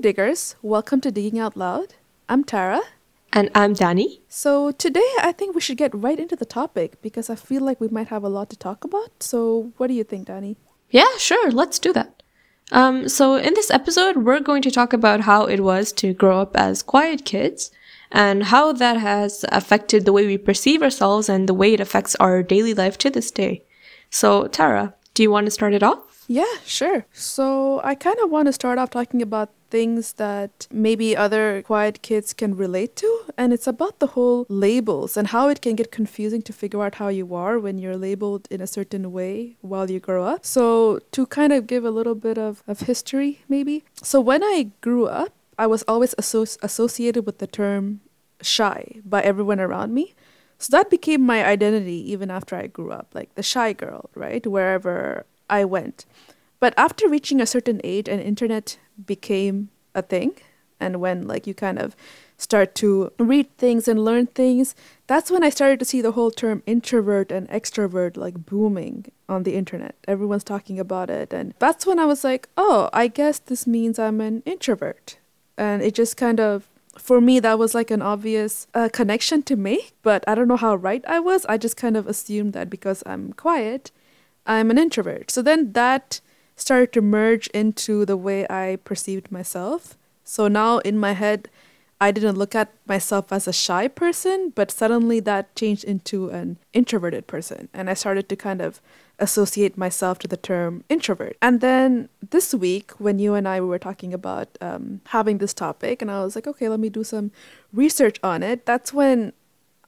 diggers, welcome to Digging Out Loud. I'm Tara. And I'm Danny. So today I think we should get right into the topic because I feel like we might have a lot to talk about. So what do you think, Danny? Yeah, sure, let's do that. Um, so in this episode, we're going to talk about how it was to grow up as quiet kids and how that has affected the way we perceive ourselves and the way it affects our daily life to this day. So, Tara, do you want to start it off? Yeah, sure. So I kind of want to start off talking about things that maybe other quiet kids can relate to. And it's about the whole labels and how it can get confusing to figure out how you are when you're labeled in a certain way while you grow up. So, to kind of give a little bit of, of history, maybe. So, when I grew up, I was always asso- associated with the term shy by everyone around me. So that became my identity even after I grew up, like the shy girl, right? Wherever I went. But after reaching a certain age and internet became a thing, and when like you kind of start to read things and learn things, that's when I started to see the whole term introvert and extrovert like booming on the internet. Everyone's talking about it. And that's when I was like, oh, I guess this means I'm an introvert. And it just kind of, for me, that was like an obvious uh, connection to make. But I don't know how right I was. I just kind of assumed that because I'm quiet, I'm an introvert. So then that started to merge into the way I perceived myself. So now in my head, I didn't look at myself as a shy person, but suddenly that changed into an introverted person. And I started to kind of associate myself to the term introvert. And then this week, when you and I were talking about um, having this topic, and I was like, okay, let me do some research on it, that's when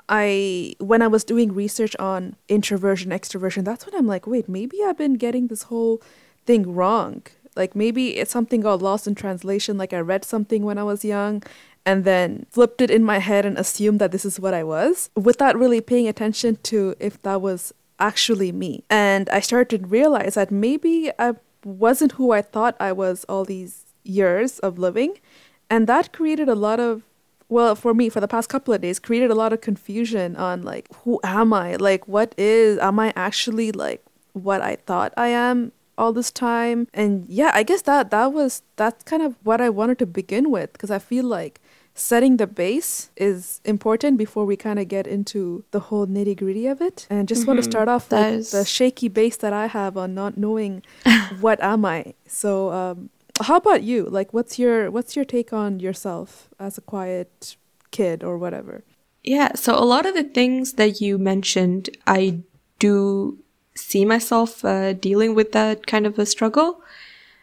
I when I was doing research on introversion, extroversion, that's when I'm like, wait, maybe I've been getting this whole thing wrong. Like maybe it's something got lost in translation. Like I read something when I was young and then flipped it in my head and assumed that this is what I was without really paying attention to if that was actually me. And I started to realize that maybe I wasn't who I thought I was all these years of living. And that created a lot of well for me for the past couple of days created a lot of confusion on like who am i like what is am i actually like what i thought i am all this time. And yeah i guess that that was that's kind of what i wanted to begin with because i feel like setting the base is important before we kind of get into the whole nitty gritty of it. And just mm-hmm. want to start off that with is... the shaky base that i have on not knowing what am i. So um how about you? Like what's your what's your take on yourself as a quiet kid or whatever? Yeah so a lot of the things that you mentioned i do see myself uh, dealing with that kind of a struggle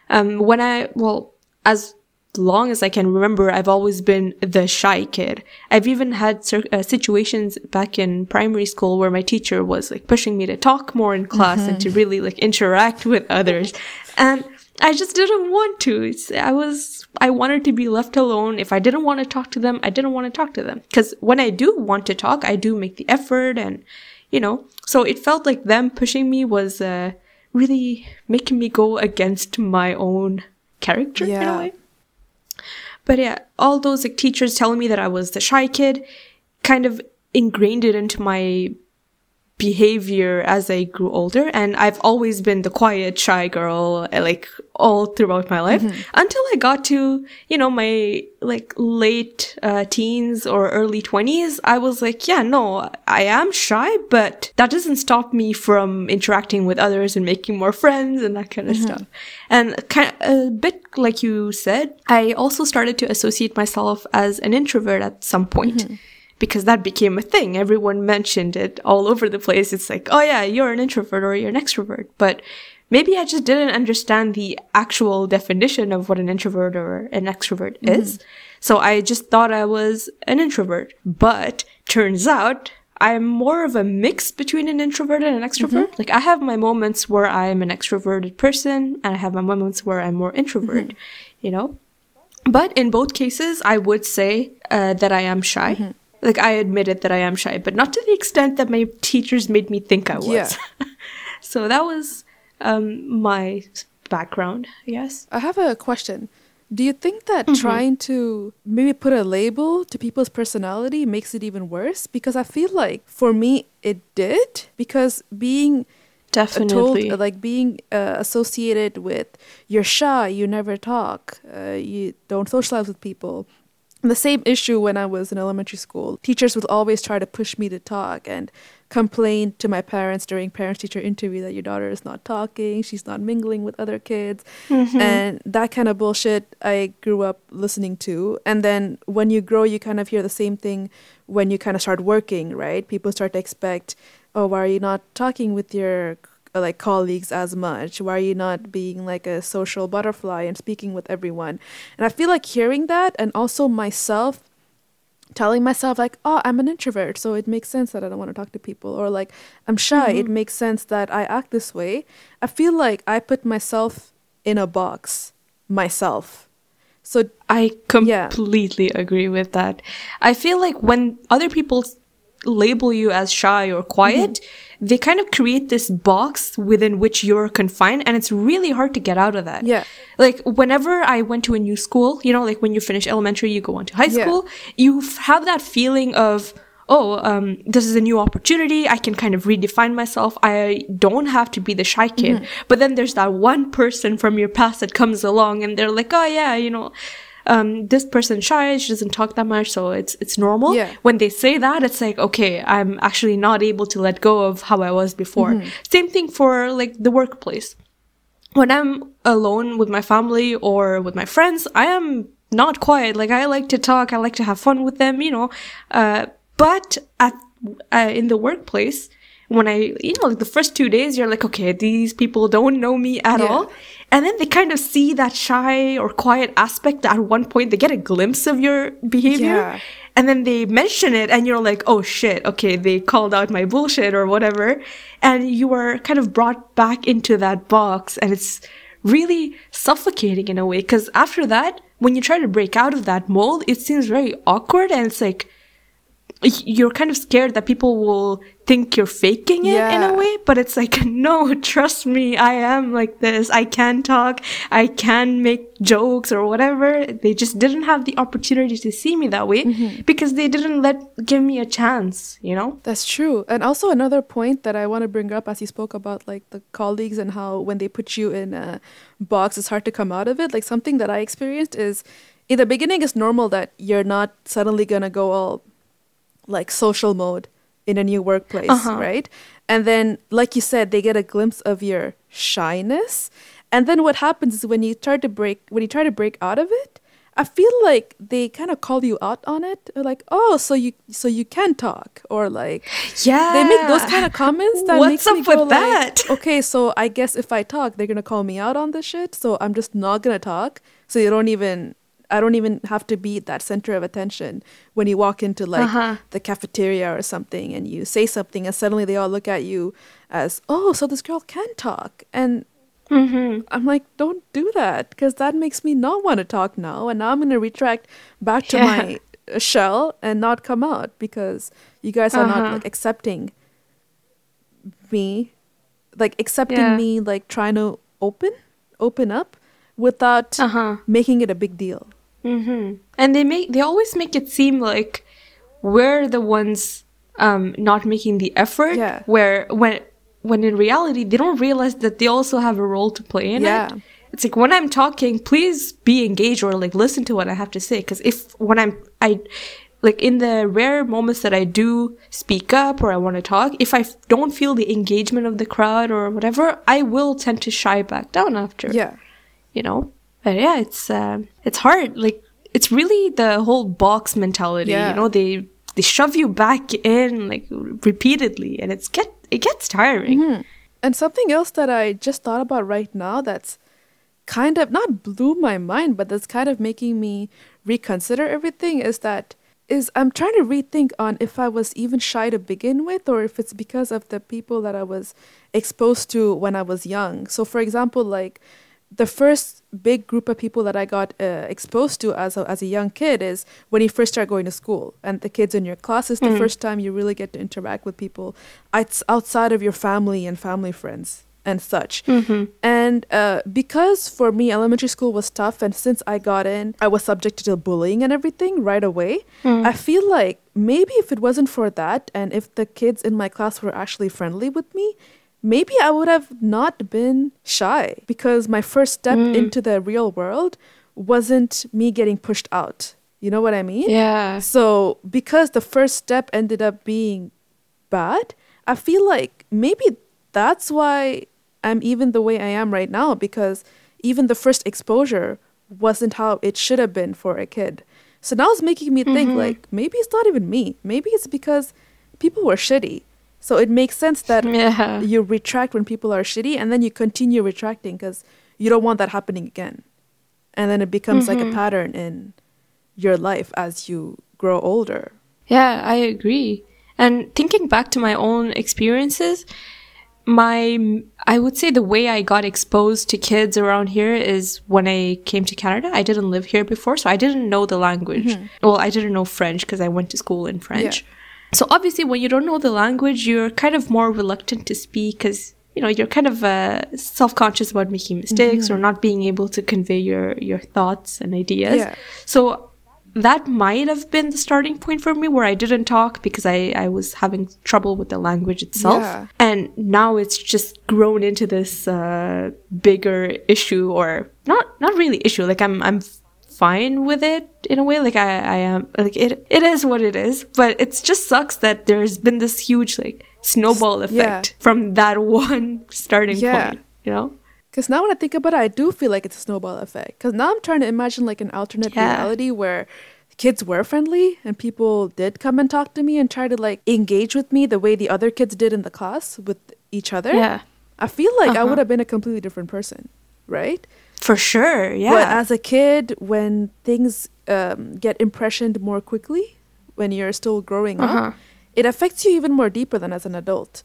um when i well as long as I can remember, I've always been the shy kid. I've even had uh, situations back in primary school where my teacher was like pushing me to talk more in class mm-hmm. and to really like interact with others. And I just didn't want to. It's, I was, I wanted to be left alone. If I didn't want to talk to them, I didn't want to talk to them. Cause when I do want to talk, I do make the effort and, you know, so it felt like them pushing me was, uh, really making me go against my own character yeah. in a way. But yeah, all those like teachers telling me that I was the shy kid kind of ingrained it into my behavior as I grew older. And I've always been the quiet, shy girl, eh, like all throughout my life mm-hmm. until I got to, you know, my like late uh, teens or early twenties. I was like, yeah, no, I am shy, but that doesn't stop me from interacting with others and making more friends and that kind of mm-hmm. stuff. And kind of, a bit like you said, I also started to associate myself as an introvert at some point. Mm-hmm because that became a thing. Everyone mentioned it all over the place. It's like, oh yeah, you're an introvert or you're an extrovert. But maybe I just didn't understand the actual definition of what an introvert or an extrovert mm-hmm. is. So I just thought I was an introvert. But turns out I'm more of a mix between an introvert and an extrovert. Mm-hmm. Like I have my moments where I'm an extroverted person and I have my moments where I'm more introvert, mm-hmm. you know? But in both cases, I would say uh, that I am shy. Like I admitted that I am shy, but not to the extent that my teachers made me think I was. Yeah. so that was um, my background, yes. I have a question. Do you think that mm-hmm. trying to maybe put a label to people's personality makes it even worse? Because I feel like for me it did because being Definitely. told like being uh, associated with you're shy, you never talk, uh, you don't socialize with people. The same issue when I was in elementary school. Teachers would always try to push me to talk and complain to my parents during parents teacher interview that your daughter is not talking, she's not mingling with other kids. Mm-hmm. And that kind of bullshit I grew up listening to. And then when you grow, you kind of hear the same thing when you kind of start working, right? People start to expect, oh, why are you not talking with your Uh, like colleagues as much? Why are you not being like a social butterfly and speaking with everyone? And I feel like hearing that and also myself telling myself like oh i'm an introvert so it makes sense that i don't want to talk to people or like i'm shy it mm-hmm. makes sense that i act this way i feel like i put myself in a box myself so I Yeah. completely agree with that. I feel like when other people label you as shy or quiet, Mm-hmm. they kind of create this box within which you're confined, and it's really hard to get out of that. Yeah. Like, whenever I went to a new school, you know, like when you finish elementary, you go on to high Yeah. school, you f- have that feeling of, oh, um, this is a new opportunity. I can kind of redefine myself. I don't have to be the shy kid. Mm-hmm. But then there's that one person from your past that comes along and they're like, oh, yeah, you know, um, this person's shy. She doesn't talk that much. So it's, it's normal. Yeah. When they say that, it's like, okay, I'm actually not able to let go of how I was before. Mm-hmm. Same thing for like the workplace when I'm alone with my family or with my friends, I am not quiet. Like I like to talk, I like to have fun with them, you know. Uh, but at uh, in the workplace, when I, you know, like the first two days, you're like, okay, these people don't know me at Yeah. all, and then they kind of see that shy or quiet aspect. At one point, they get a glimpse of your behavior. Yeah. And then they mention it, and you're like, oh shit, okay, they called out my bullshit or whatever. And you are kind of brought back into that box, and it's really suffocating in a way. Because after that, when you try to break out of that mold, it seems very awkward, and it's like, you're kind of scared that people will think you're faking it in a way, but it's like, no, trust me, I am like this. I can talk, I can make jokes or whatever. They just didn't have the opportunity to see me that way Mm-hmm. because they didn't let give me a chance, you know? That's true. And also another point that I want to bring up as you spoke about like the colleagues and how when they put you in a box it's hard to come out of it. Like something that I experienced is in the beginning it's normal that you're not suddenly going to go all like social mode in a new workplace, Uh-huh. right? And then like you said they get a glimpse of your shyness. And then what happens is when you try to break when you try to break out of it, I feel like they kind of call you out on it. They're like, "Oh, so you so you can talk," or like, Yeah. they make those kind of comments that What's up go with like, that? okay, so I guess if I talk, they're gonna call me out on this shit. So I'm just not gonna talk. So you don't even, I don't even have to be that center of attention when you walk into like Uh-huh. the cafeteria or something, and you say something, and suddenly they all look at you as, oh, so this girl can talk, and Mm-hmm. I'm like, don't do that because that makes me not want to talk now. And now I'm going to retract back to Yeah. my uh, shell and not come out because you guys are not Uh-huh. like accepting me, like accepting Yeah. me, like trying to open, open up without Uh-huh. making it a big deal. Mm-hmm. And they make they always make it seem like we're the ones um not making the effort. Yeah. Where when when in reality they don't realize that they also have a role to play in Yeah. it. It's like when I'm talking, please be engaged or like listen to what I have to say. Because if when I'm I like in the rare moments that I do speak up or I want to talk, if I f- don't feel the engagement of the crowd or whatever, I will tend to shy back down after Yeah. you know but yeah it's um it's hard like it's really the whole box mentality Yeah. you know they they shove you back in like repeatedly and it's get it gets tiring Mm-hmm. And something else that I just thought about right now that's kind of not blew my mind, but that's kind of making me reconsider everything is that is I'm trying to rethink on if I was even shy to begin with or if it's because of the people that I was exposed to when I was young. So for example, like the first big group of people that I got uh, exposed to as a, as a young kid is when you first start going to school, and the kids in your class is the Mm. first time you really get to interact with people outs- outside of your family and family friends and such. mm-hmm. And uh, because for me, elementary school was tough, and since I got in, I was subjected to bullying and everything right away. I feel like maybe if it wasn't for that, and if the kids in my class were actually friendly with me, maybe I would have not been shy because my first step Mm. into the real world wasn't me getting pushed out. You know what I mean? Yeah. So, because the first step ended up being bad, I feel like maybe that's why I'm even the way I am right now because even the first exposure wasn't how it should have been for a kid. So now it's making me think Mhm. like maybe it's not even me. Maybe it's because people were shitty. So it makes sense that Yeah. you retract when people are shitty and then you continue retracting because you don't want that happening again. And then it becomes like a Mhm. pattern in your life as you grow older. Yeah, I agree. And thinking back to my own experiences, my I would say the way I got exposed to kids around here is when I came to Canada. I didn't live here before, so I didn't know the language. Well, I didn't know French because I went to school in French. So obviously, when you don't know the language, you're kind of more reluctant to speak because you know you're kind of uh, self-conscious about making mistakes or not being able to convey your your thoughts and ideas. Yeah. So that might have been the starting point for me where I didn't talk because I, I was having trouble with the language itself. Yeah. And now it's just grown into this uh, bigger issue or not not really issue. Like I'm I'm fine with it in a way. Like I, I am like it it is what it is. But it just sucks that there's been this huge like snowball effect from that one starting Yeah. point. You know? Because now when I think about it, I do feel like it's a snowball effect. Because now I'm trying to imagine like an alternate Yeah. reality where kids were friendly and people did come and talk to me and try to like engage with me the way the other kids did in the class with each other. Yeah. I feel like I Uh-huh. would have been a completely different person, right? For sure. Yeah. But as a kid, when things um, get impressioned more quickly, when you're still growing Uh-huh. up, it affects you even more deeper than as an adult.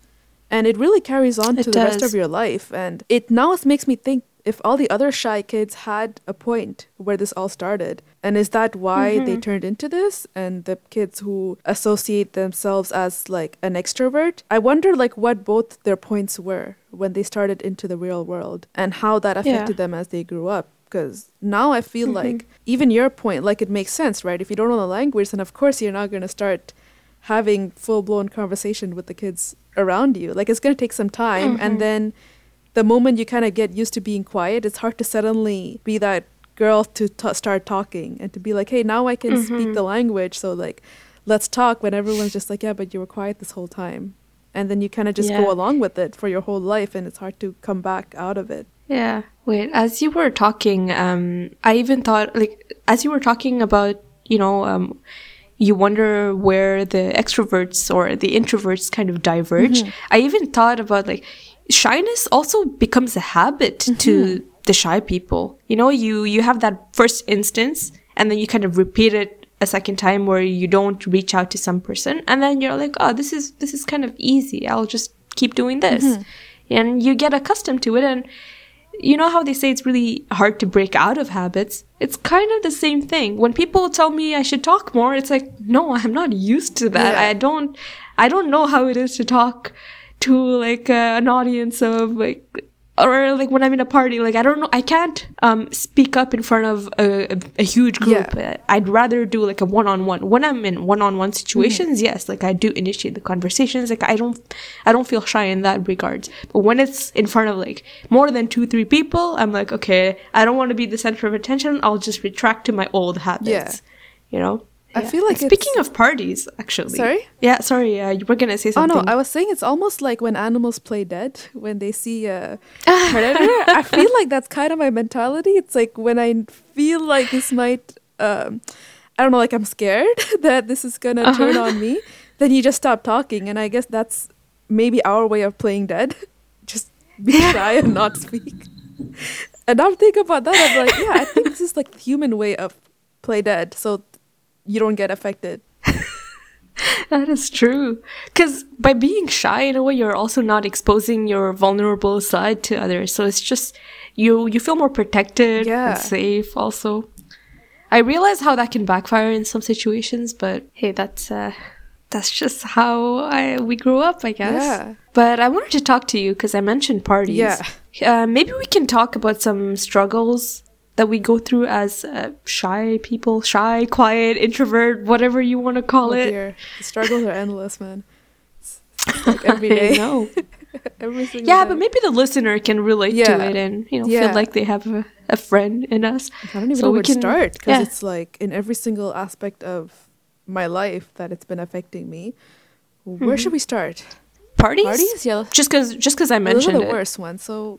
And it really carries on It to the rest of your life. And it now makes me think if all the other shy kids had a point where this all started, and is that why they Mhm. turned into this? And the kids who associate themselves as like an extrovert, I wonder like what both their points were when they started into the real world and how that affected them as they grew up. Because now I feel Mhm. like even your point, like it makes sense, right? If you don't know the language, then of course you're not going to start having full blown conversation with the kids around you. Like it's going to take some time. Mhm. And then the moment you kind of get used to being quiet, it's hard to suddenly be that girl to t- start talking and to be like, hey, now I can speak Mhm. the language. So, like, let's talk when everyone's just like, yeah, but you were quiet this whole time. And then you kind of just Yeah. go along with it for your whole life and it's hard to come back out of it. Yeah. Wait, as you were talking, um, I even thought, like, as you were talking about, you know, um, you wonder where the extroverts or the introverts kind of diverge. I even thought about, like, shyness also becomes a habit to mm-hmm. the shy people. You know, you, you have that first instance and then you kind of repeat it a second time where you don't reach out to some person and then you're like, oh, this is, this is kind of easy. I'll just keep doing this. Mm-hmm. And you get accustomed to it and you know how they say it's really hard to break out of habits? It's kind of the same thing. When people tell me I should talk more, it's like, no, I'm not used to that. Yeah. I don't, I don't know how it is to talk to like uh, an audience of like, or like when I'm in a party, like I don't know, I can't um speak up in front of a, a, a huge group. Yeah. I'd rather do like a one-on-one. When I'm in one-on-one situations, Mm-hmm. yes, like I do initiate the conversations. Like I don't, I don't feel shy in that regards. But when it's in front of like more than two, three people, I'm like, okay, I don't want to be the center of attention. I'll just retract to my old habits. Yeah. You know. I feel like speaking it's- of parties, actually. Sorry? Yeah, sorry. Uh, you were gonna say something. Oh no, I was saying it's almost like when animals play dead when they see a predator. I feel like that's kind of my mentality. It's like when I feel like this might, um, I don't know, like I'm scared that this is gonna Uh-huh. turn on me. Then you just stop talking, and I guess that's maybe our way of playing dead. Just be shy and not speak. And now I'm thinking about that. I'm like, yeah, I think this is like the human way of play dead, so you don't get affected. That is true. Because by being shy in a way, you're also not exposing your vulnerable side to others. So it's just you you feel more protected Yeah. and safe. Also, I realize how that can backfire in some situations, but hey, that's uh, that's just how I we grew up, I guess. Yeah. But I wanted to talk to you because I mentioned parties. Yeah. Uh, maybe we can talk about some struggles that we go through as uh, shy people, shy, quiet, introvert, whatever you want to call Oh it. dear, the struggles are endless, man. It's, it's like every I know. Every single Yeah, day. but maybe the listener can relate Yeah. to it and you know Yeah. feel like they have a, a friend in us. I don't even So know where to can- start because yeah. it's like in every single aspect of my life that it's been affecting me. Where should we start? Parties? Parties? Yeah. Just because just because I Well, those are mentioned the it. worst one. So,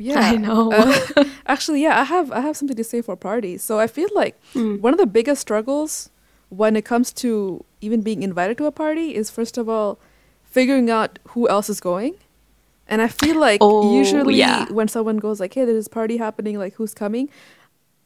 yeah, I know. Uh, actually, yeah, I have I have something to say for parties. So I feel like Mm. one of the biggest struggles when it comes to even being invited to a party is first of all figuring out who else is going. And I feel like Oh, usually yeah. when someone goes like, "Hey, there's this party happening. Like, who's coming?"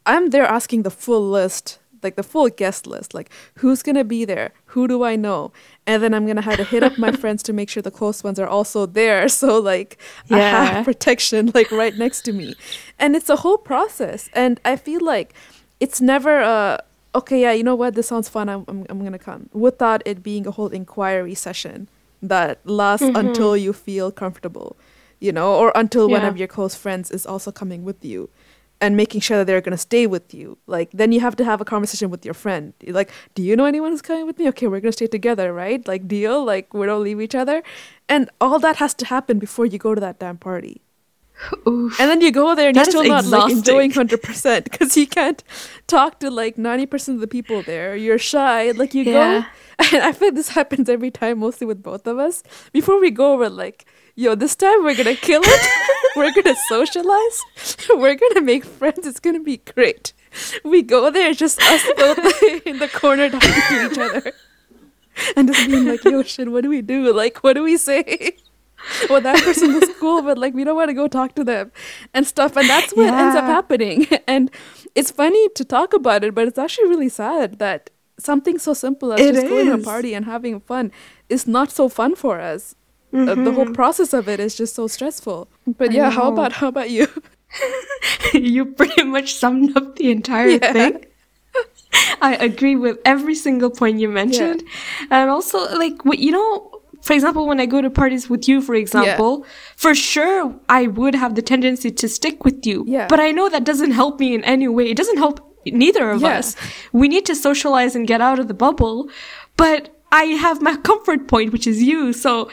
I'm there asking the full list, like the full guest list, like who's gonna be there, who do I know, and then I'm gonna have to hit up my friends to make sure the close ones are also there, so like I have protection like right next to me, and it's a whole process, and I feel like it's never a okay, yeah, you know what, this sounds fun, I'm I'm, I'm gonna come, without it being a whole inquiry session that lasts Mhm. until you feel comfortable, you know, or until one of your close friends is also coming with you and making sure that they're going to stay with you. Like, then you have to have a conversation with your friend. You're Like, do you know anyone who's coming with me? Okay, we're going to stay together, right? Like, deal? Like, we don't leave each other. And all that has to happen before you go to that damn party. Oof. And then you go there and That you're still not like enjoying 100% because you can't talk to like 90% of the people there. You're shy. Like, you Yeah. go. And I feel this happens every time, mostly with both of us. Before we go, we're like, yo, this time we're to kill it. we're to socialize. we're to make friends. It's to be great. We go there, just us both in the corner talking to each other. And just being like, yo, shit, what do we do? Like, what do we say? well, that person was cool, but like we don't want to go talk to them and stuff. And that's what ends up happening. And it's funny to talk about it, but it's actually really sad that something so simple as It just going to a party and having fun is not so fun for us. Uh, the whole process of it is just so stressful. But Mm-hmm. I yeah, how about how about you? you pretty much summed up the entire Yeah. thing. I agree with every single point you mentioned. And also, like, what you know, for example, when I go to parties with you, for example, for sure I would have the tendency to stick with you. Yeah. But I know that doesn't help me in any way. It doesn't help neither of Yeah. us. We need to socialize and get out of the bubble. But I have my comfort point, which is you. So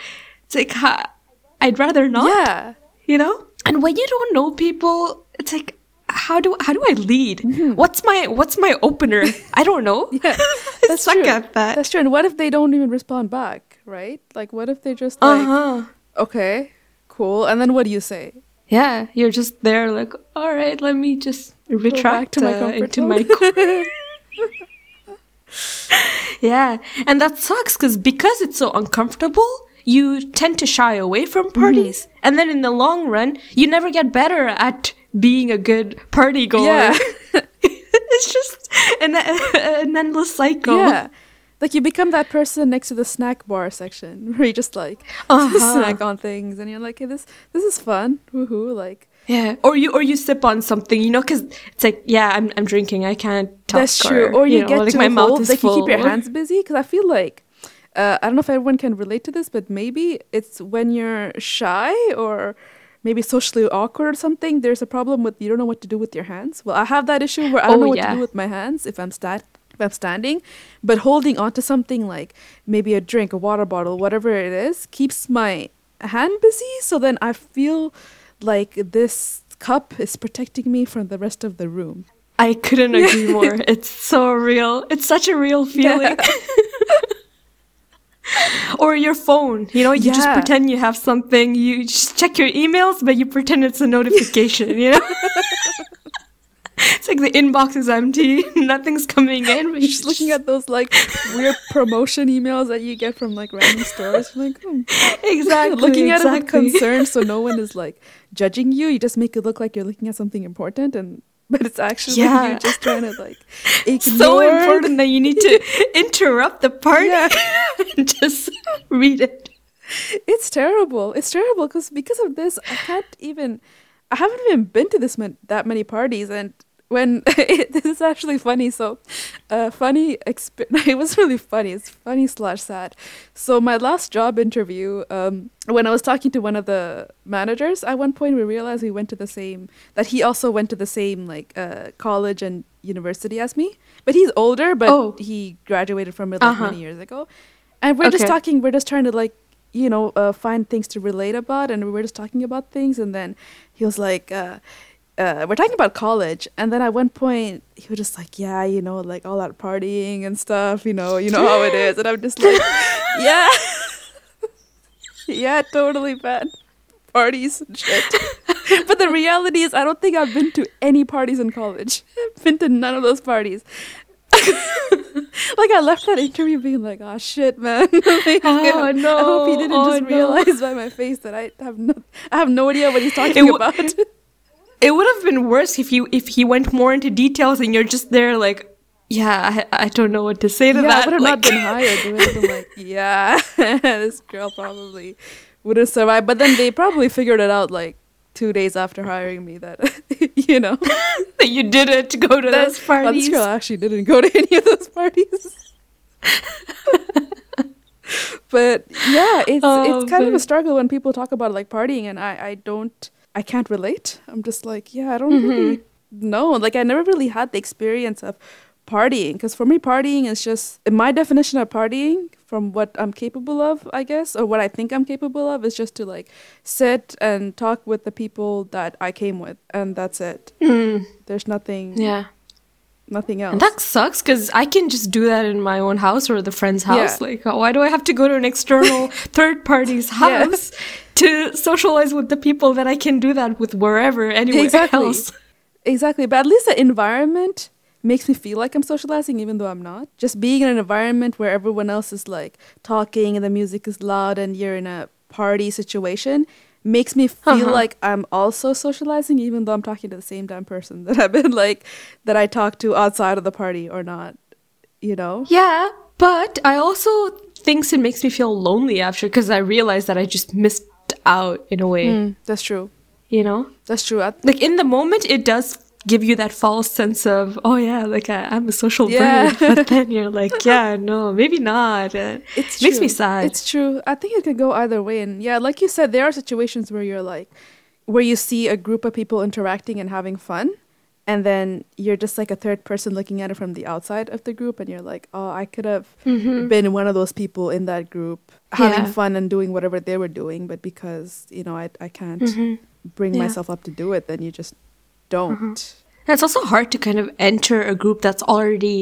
it's like, ha- I'd rather not Yeah. you know and when you don't know people it's like how do how do i lead Mm-hmm. what's my what's my opener i don't know Yeah. That's true. at that That's true. And what if they don't even respond back, right? Like what if they just like uh-huh okay, cool. And then what do you say? yeah you're just there like all right let me just retract to my uh, comfort into zone." my co- yeah and that sucks because because it's so uncomfortable you tend to shy away from Mm-hmm. parties and then in the long run you never get better at being a good party goer Yeah. it's just an, an endless cycle Yeah. Like you become that person next to the snack bar section where you just like Uh-huh. snack on things and you're like, hey, this this is fun. Woohoo. Like Yeah, or you or you sip on something, you know, because it's like, yeah, I'm I'm drinking, I can't talk. that's true. Or you, know, get like to my mouth is like you keep your hands busy because I feel like uh, I don't know if everyone can relate to this, but maybe it's when you're shy or maybe socially awkward or something. There's a problem with you don't know what to do with your hands. Well, I have that issue where I don't Oh, know what yeah. to do with my hands if I'm stat if I'm standing, but holding onto something like maybe a drink, a water bottle, whatever it is, keeps my hand busy. So then I feel like this cup is protecting me from the rest of the room. I couldn't agree more. It's so real. It's such a real feeling. or your phone, you know, you just pretend you have something. You just check your emails, but you pretend it's a notification. You know. It's like the inbox is empty, nothing's coming in. But You're just looking at those like weird promotion emails that you get from like random stores. You're like, hmm. exactly looking at it with concern, so no one is like judging you. You just make it look like you're looking at something important, and but it's actually Yeah. you're just trying to like ignore. so important that you need to interrupt the party Yeah. and just read it. It's terrible. It's terrible because because of this, I can't even. I haven't even been to this man- that many parties, and when this is actually funny. So, uh, funny. Exp- it was really funny. It's funny slash sad. So my last job interview, um, when I was talking to one of the managers, at one point we realized we went to the same. That he also went to the same like uh, college and university as me, but he's older. But Oh. he graduated from it like Uh-huh. many years ago, and we're just talking. We're just trying to like you know, uh, find things to relate about, and we were just talking about things, and then he was like, uh, we're talking about college, and then at one point he was just like, yeah, you know, like all that partying and stuff, you know, you know how it is, and I'm just like, yeah, yeah, totally, man, parties and shit. but the reality is, I don't think I've been to any parties in college. I've been to none of those parties. like I left that interview being like, "Oh shit, man! like, Oh, no. I hope he didn't Oh, just no. realize by my face that I have no, I have no idea what he's talking It w- about." It would have been worse if you if he went more into details and you're just there like, yeah, I, I don't know what to say to yeah, that. I would have not been hired. Would have been like, "Yeah, this girl probably would have survived." But then they probably figured it out like two days after hiring me that you know that you didn't go to those oh, this parties. girl actually didn't go to any of those parties. but yeah, it's Oh, it's kind of a struggle when people talk about like partying, and I I don't I can't relate. I'm just like yeah, I don't Mm-hmm. really know. Like I never really had the experience of partying because for me partying is just my definition of partying from what I'm capable of, I guess, or what I think I'm capable of is just to like sit and talk with the people that I came with, and that's it. Mm, There's nothing, yeah. Nothing else. And that sucks because I can just do that in my own house or the friend's house. Yeah. Like, why do I have to go to an external third party's Yeah. house to socialize with the people that I can do that with wherever, anywhere Exactly. else? Exactly. But at least the environment makes me feel like I'm socializing even though I'm not. Just being in an environment where everyone else is like talking and the music is loud and you're in a party situation makes me feel Uh-huh. like I'm also socializing even though I'm talking to the same damn person that I've been like that I talk to outside of the party or not. You know? Yeah, but I also think it makes me feel lonely after because I realize that I just missed out in a way, Mm, that's true. you know? That's true. I, Like in the moment, it does give you that false sense of, oh yeah, like I, I'm a social Yeah. bird. But then you're like, yeah, no, maybe not. Uh, and it makes me sad. It's true. I think it could go either way. And yeah, like you said, there are situations where you're like, where you see a group of people interacting and having fun, and then you're just like a third person looking at it from the outside of the group, and you're like, oh, I could have mm-hmm. been one of those people in that group having Yeah. fun and doing whatever they were doing, but because you know I I can't mm-hmm. bring Yeah. myself up to do it, then you just don't. And it's also hard to kind of enter a group that's already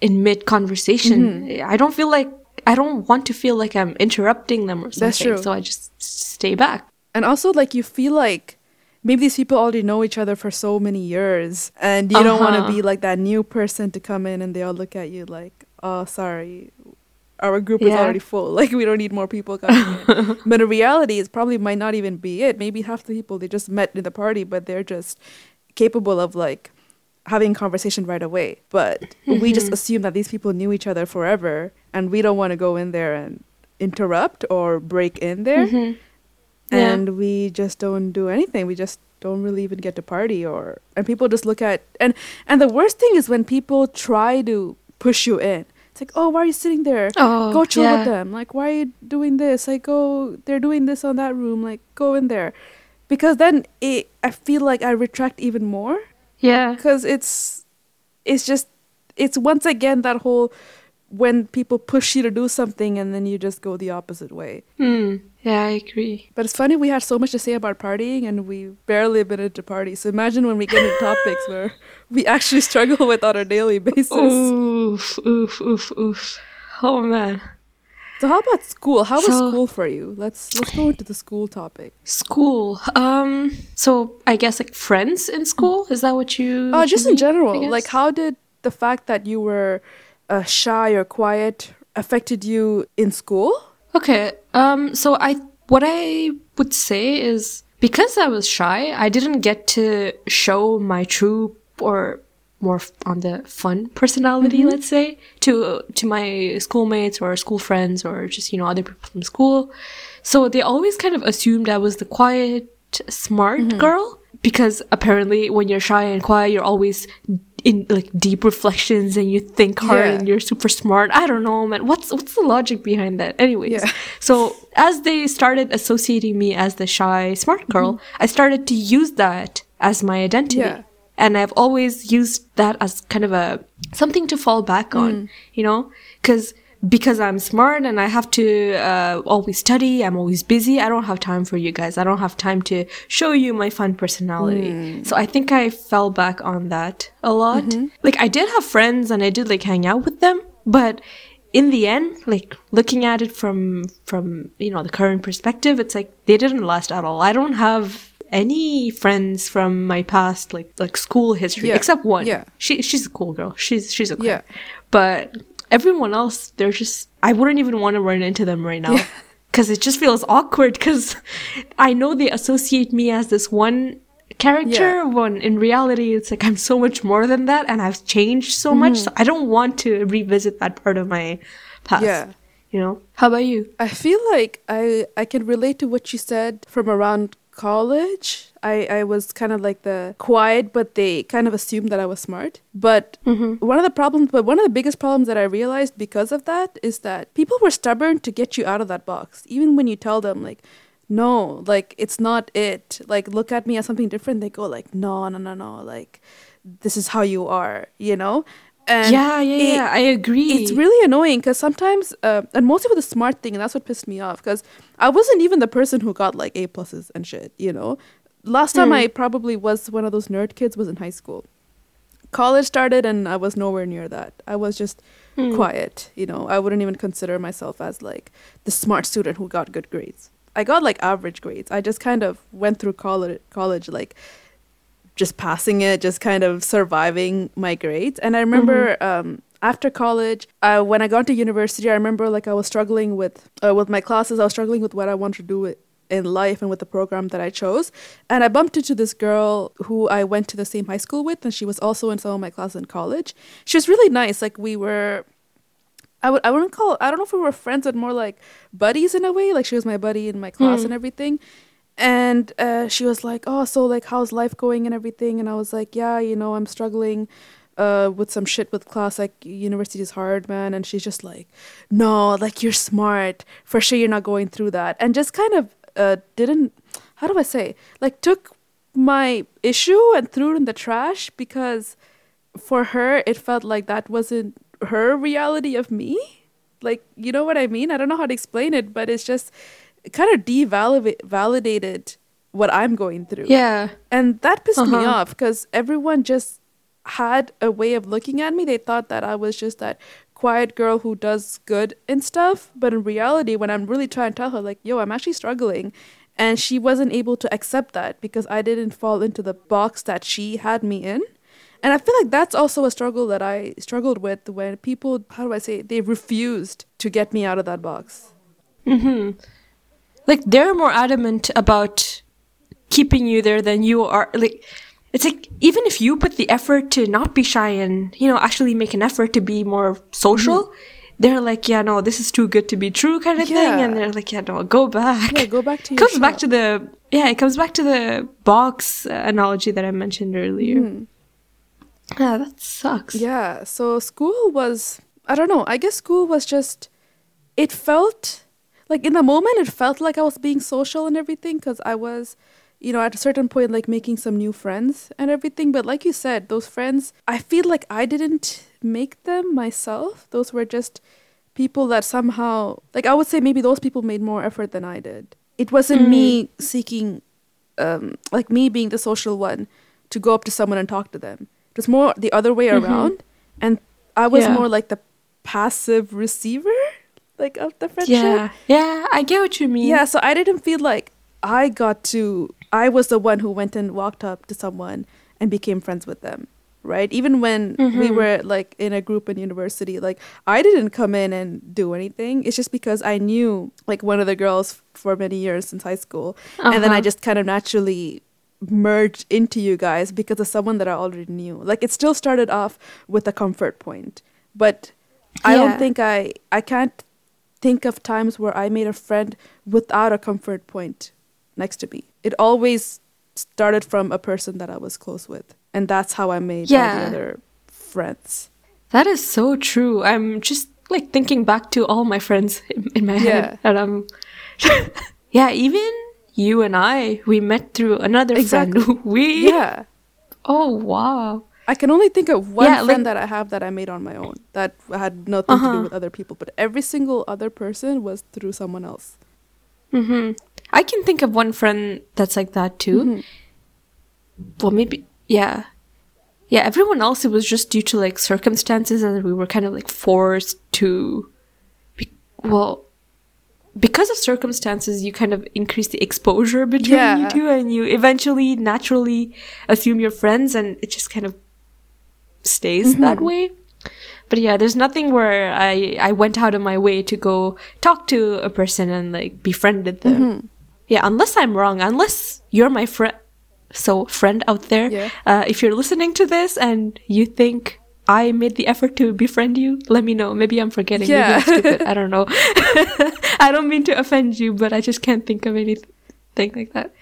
in mid conversation. Mm-hmm. I don't feel like I don't want to feel like I'm interrupting them or something. That's true. So I just stay back. And also, like, you feel like maybe these people already know each other for so many years, and you don't want Uh-huh. to be like that new person to come in and they all look at you like, oh, sorry, our group is already full. Like, we don't need more people coming in. but in reality, it probably might not even be it. Maybe half the people they just met in the party, but they're just capable of like having conversation right away. But we just assume that these people knew each other forever, and we don't want to go in there and interrupt or break in there Mm-hmm. Yeah. and we just don't do anything we just don't really even get to party or and people just look at and and the worst thing is when people try to push you in it's like oh why are you sitting there Oh, go chill yeah. with them like why are you doing this like go they're doing this on that room like go in there because then it i feel like i retract even more Yeah. because it's it's just it's once again that whole when people push you to do something and then you just go the opposite way Hmm. Yeah, I agree. but it's funny we had so much to say about partying and we barely been into parties. So imagine when we get into topics where we actually struggle with on a daily basis. Oof, oof, oof, oof. Oh man. So how about school? How was So- school for you? Let's let's go into the school topic. School. Um. So I guess like friends in school. Is that what you? Uh, just in mean, I general, like how did the fact that you were uh, shy or quiet affected you in school? Okay. Um. So I what I would say is because I was shy, I didn't get to show my true or more f- on the fun personality, Mm-hmm. let's say, to to my schoolmates or school friends or just you know other people from school. So they always kind of assumed I was the quiet, smart Mm-hmm. girl because apparently when you're shy and quiet, you're always in like deep reflections and you think hard Yeah. and you're super smart. I don't know, man. What's what's the logic behind that? Anyways, Yeah. so as they started associating me as the shy smart girl, I started to use that as my identity. Mm-hmm. Yeah. And I've always used that as kind of a something to fall back on, Mm. you know? Cuz because I'm smart and I have to uh, always study, I'm always busy. I don't have time for you guys. I don't have time to show you my fun personality. So I think I fell back on that a lot. Like I did have friends and I did like hang out with them, but in the end, like looking at it from from you know the current perspective, it's like they didn't last at all. I don't have any friends from my past like like school history Yeah. except one. Yeah. She she's a cool girl. She's she's okay. Yeah. But everyone else, they're just I wouldn't even want to run into them right now. Yeah. Cause it just feels awkward because I know they associate me as this one character Yeah. when in reality it's like I'm so much more than that and I've changed so much. Mm-hmm. So I don't want to revisit that part of my past. Yeah. You know? How about you? I feel like I I can relate to what you said from around college. I, I was kind of like the quiet, but they kind of assumed that I was smart. But mm-hmm. one of the problems, but one of the biggest problems that I realized because of that is that people were stubborn to get you out of that box. Even when you tell them, like, no, like, it's not it. Like, look at me as something different. They go, like, no, no, no, no. Like, this is how you are, you know? And yeah, yeah, it- yeah. I agree. it's really annoying because sometimes, uh, and mostly with the smart thing, and that's what pissed me off because I wasn't even the person who got like A pluses and shit, you know? Last time I probably was one of those nerd kids was in high school. College started and I was nowhere near that. I was just quiet, you know? I wouldn't even consider myself as like the smart student who got good grades. I got like average grades. I just kind of went through college, college like just passing it, just kind of surviving my grades. And I remember um, after college, uh, when I got to university, I remember like I was struggling with uh, with my classes. I was struggling with what I wanted to do with, in life and with the program that I chose. And I bumped into this girl who I went to the same high school with, and she was also in some of my classes in college. She was really nice. Like we were. I would I wouldn't call I don't know if we were friends but more like buddies in a way like she was my buddy in my class and everything and uh, she was like oh so like how's life going and everything? And I was like yeah you know I'm struggling uh, with some shit with class like university is hard man. And she's just like no like you're smart. For sure you're not going through that. And just kind of uh, didn't how do I say like took my issue and threw it in the trash because for her it felt like that wasn't her reality of me. Like you know what i mean? I don't know how to explain it but it's just kind of devalidated what i'm going through yeah. and that pissed me Uh-huh. off because everyone just had a way of looking at me they thought that i was just that quiet girl who does good and stuff but in reality when i'm really trying to tell her like yo i'm actually struggling and she wasn't able to accept that because i didn't fall into the box that she had me in and I feel like that's also a struggle that I struggled with when people, how do I say, it? they refused to get me out of that box. Like they're more adamant about keeping you there than you are like it's like even if you put the effort to not be shy and you know actually make an effort to be more social mm-hmm. they're like yeah no this is too good to be true kind of thing Yeah. and they're like yeah no go back. Yeah, go back to comes back to the yeah it comes back to the box analogy that i mentioned earlier. Mm-hmm. Yeah that sucks. Yeah, so school was, I don't know, I guess school was just, it felt like in the moment, it felt like I was being social and everything because I was, you know, at a certain point, like making some new friends and everything. But like you said, those friends, I feel like I didn't make them myself. Those were just people that somehow, like I would say maybe those people made more effort than I did. It wasn't me seeking, um, like me being the social one to go up to someone and talk to them. It was more the other way around. And I was Yeah. more like the passive receiver, like of the friendship. yeah yeah i get what you mean Yeah, so I didn't feel like I got to, I was the one who went and walked up to someone and became friends with them, right? Even when we were like in a group in university, like I didn't come in and do anything. It's just because I knew like one of the girls for many years since high school. And then I Uh-huh. just kind of naturally merged into you guys because of someone that I already knew. Like it still started off with a comfort point, but I Yeah. don't think I, I can't think of times where I made a friend without a comfort point next to me. It always started from a person that I was close with, and that's how I made all the other friends. That is so true. I'm just like thinking back to all my friends in, in my Yeah. head, and I'm, yeah, even you and I, we met through another Exactly. friend. We, Yeah, oh wow, I can only think of one Yeah, friend like- that I have that I made on my own that had nothing to Uh-huh. do with other people, but every single other person was through someone else. hmm I can think of one friend that's like that too. Mhm. Well, maybe, yeah. Yeah, everyone else, it was just due to like circumstances and we were kind of like forced to, be, well, because of circumstances, you kind of increase the exposure between Yeah. you two and you eventually naturally assume you're friends and it just kind of stays that way. But yeah, there's nothing where I, I went out of my way to go talk to a person and like befriended them. Yeah, unless I'm wrong, unless you're my friend. So, friend out there, Yeah. uh, if you're listening to this and you think I made the effort to befriend you, let me know. Maybe I'm forgetting. Maybe Yeah. I'm stupid. I don't know. I don't mean to offend you, but I just can't think of anything like that.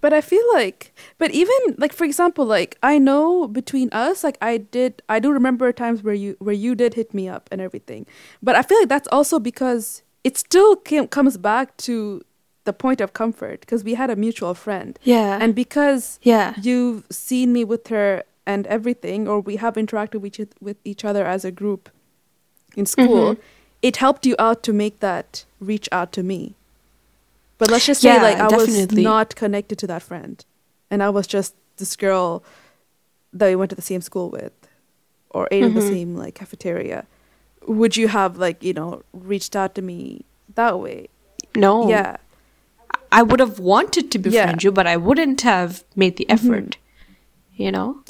But I feel like, but even like for example, like I know between us, like I did, I do remember times where you where you did hit me up and everything. But I feel like that's also because it still came, comes back to the point of comfort because we had a mutual friend, Yeah. and because yeah. you've seen me with her and everything, or we have interacted with each, with each other as a group in school, Mm-hmm. it helped you out to make that reach out to me. But let's just say, Yeah, like, I definitely. was not connected to that friend, and I was just this girl that we went to the same school with, or ate in the Mhm. same like cafeteria. Would you have like you know reached out to me that way? No. Yeah, I would have wanted to befriend Yeah. you, but I wouldn't have made the effort. You know,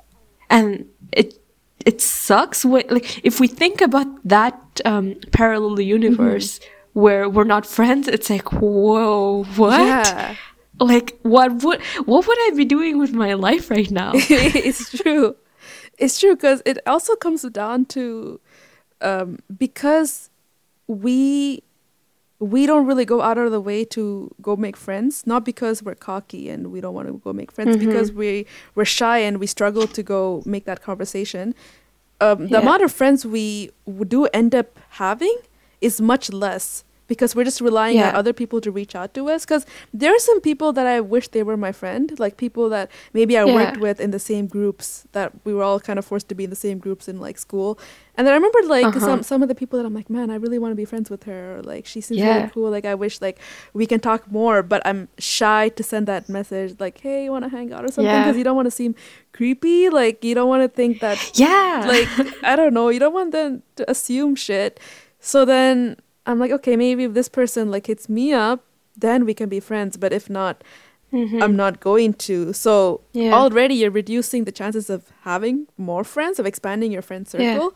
and it it sucks. When, like if we think about that um, parallel universe where we're not friends, it's like whoa, what? yeah. Like what would what would I be doing with my life right now? it's true. It's true because it also comes down to um, because we we don't really go out of the way to go make friends. Not because we're cocky and we don't want to go make friends, Mhm. because we we're shy and we struggle to go make that conversation. Um, the Yeah. amount of friends we do end up having is much less because we're just relying on other people to reach out to us. Because there are some people that I wish they were my friend, like people that maybe I Yeah. worked with in the same groups that we were all kind of forced to be in the same groups in like school. And then I remember like Uh-huh. some some of the people that I'm like, man, I really want to be friends with her. Or, like she seems Yeah. really cool. Like I wish like we can talk more, but I'm shy to send that message like, hey, you want to hang out or something? Yeah. Because you don't want to seem creepy. Like you don't want to think that yeah. like I don't know, you don't want them to assume shit. So then I'm like, okay, maybe if this person like hits me up, then we can be friends. But if not, Mhm. I'm not going to. So Yeah. already you're reducing the chances of having more friends, of expanding your friend Yeah. circle.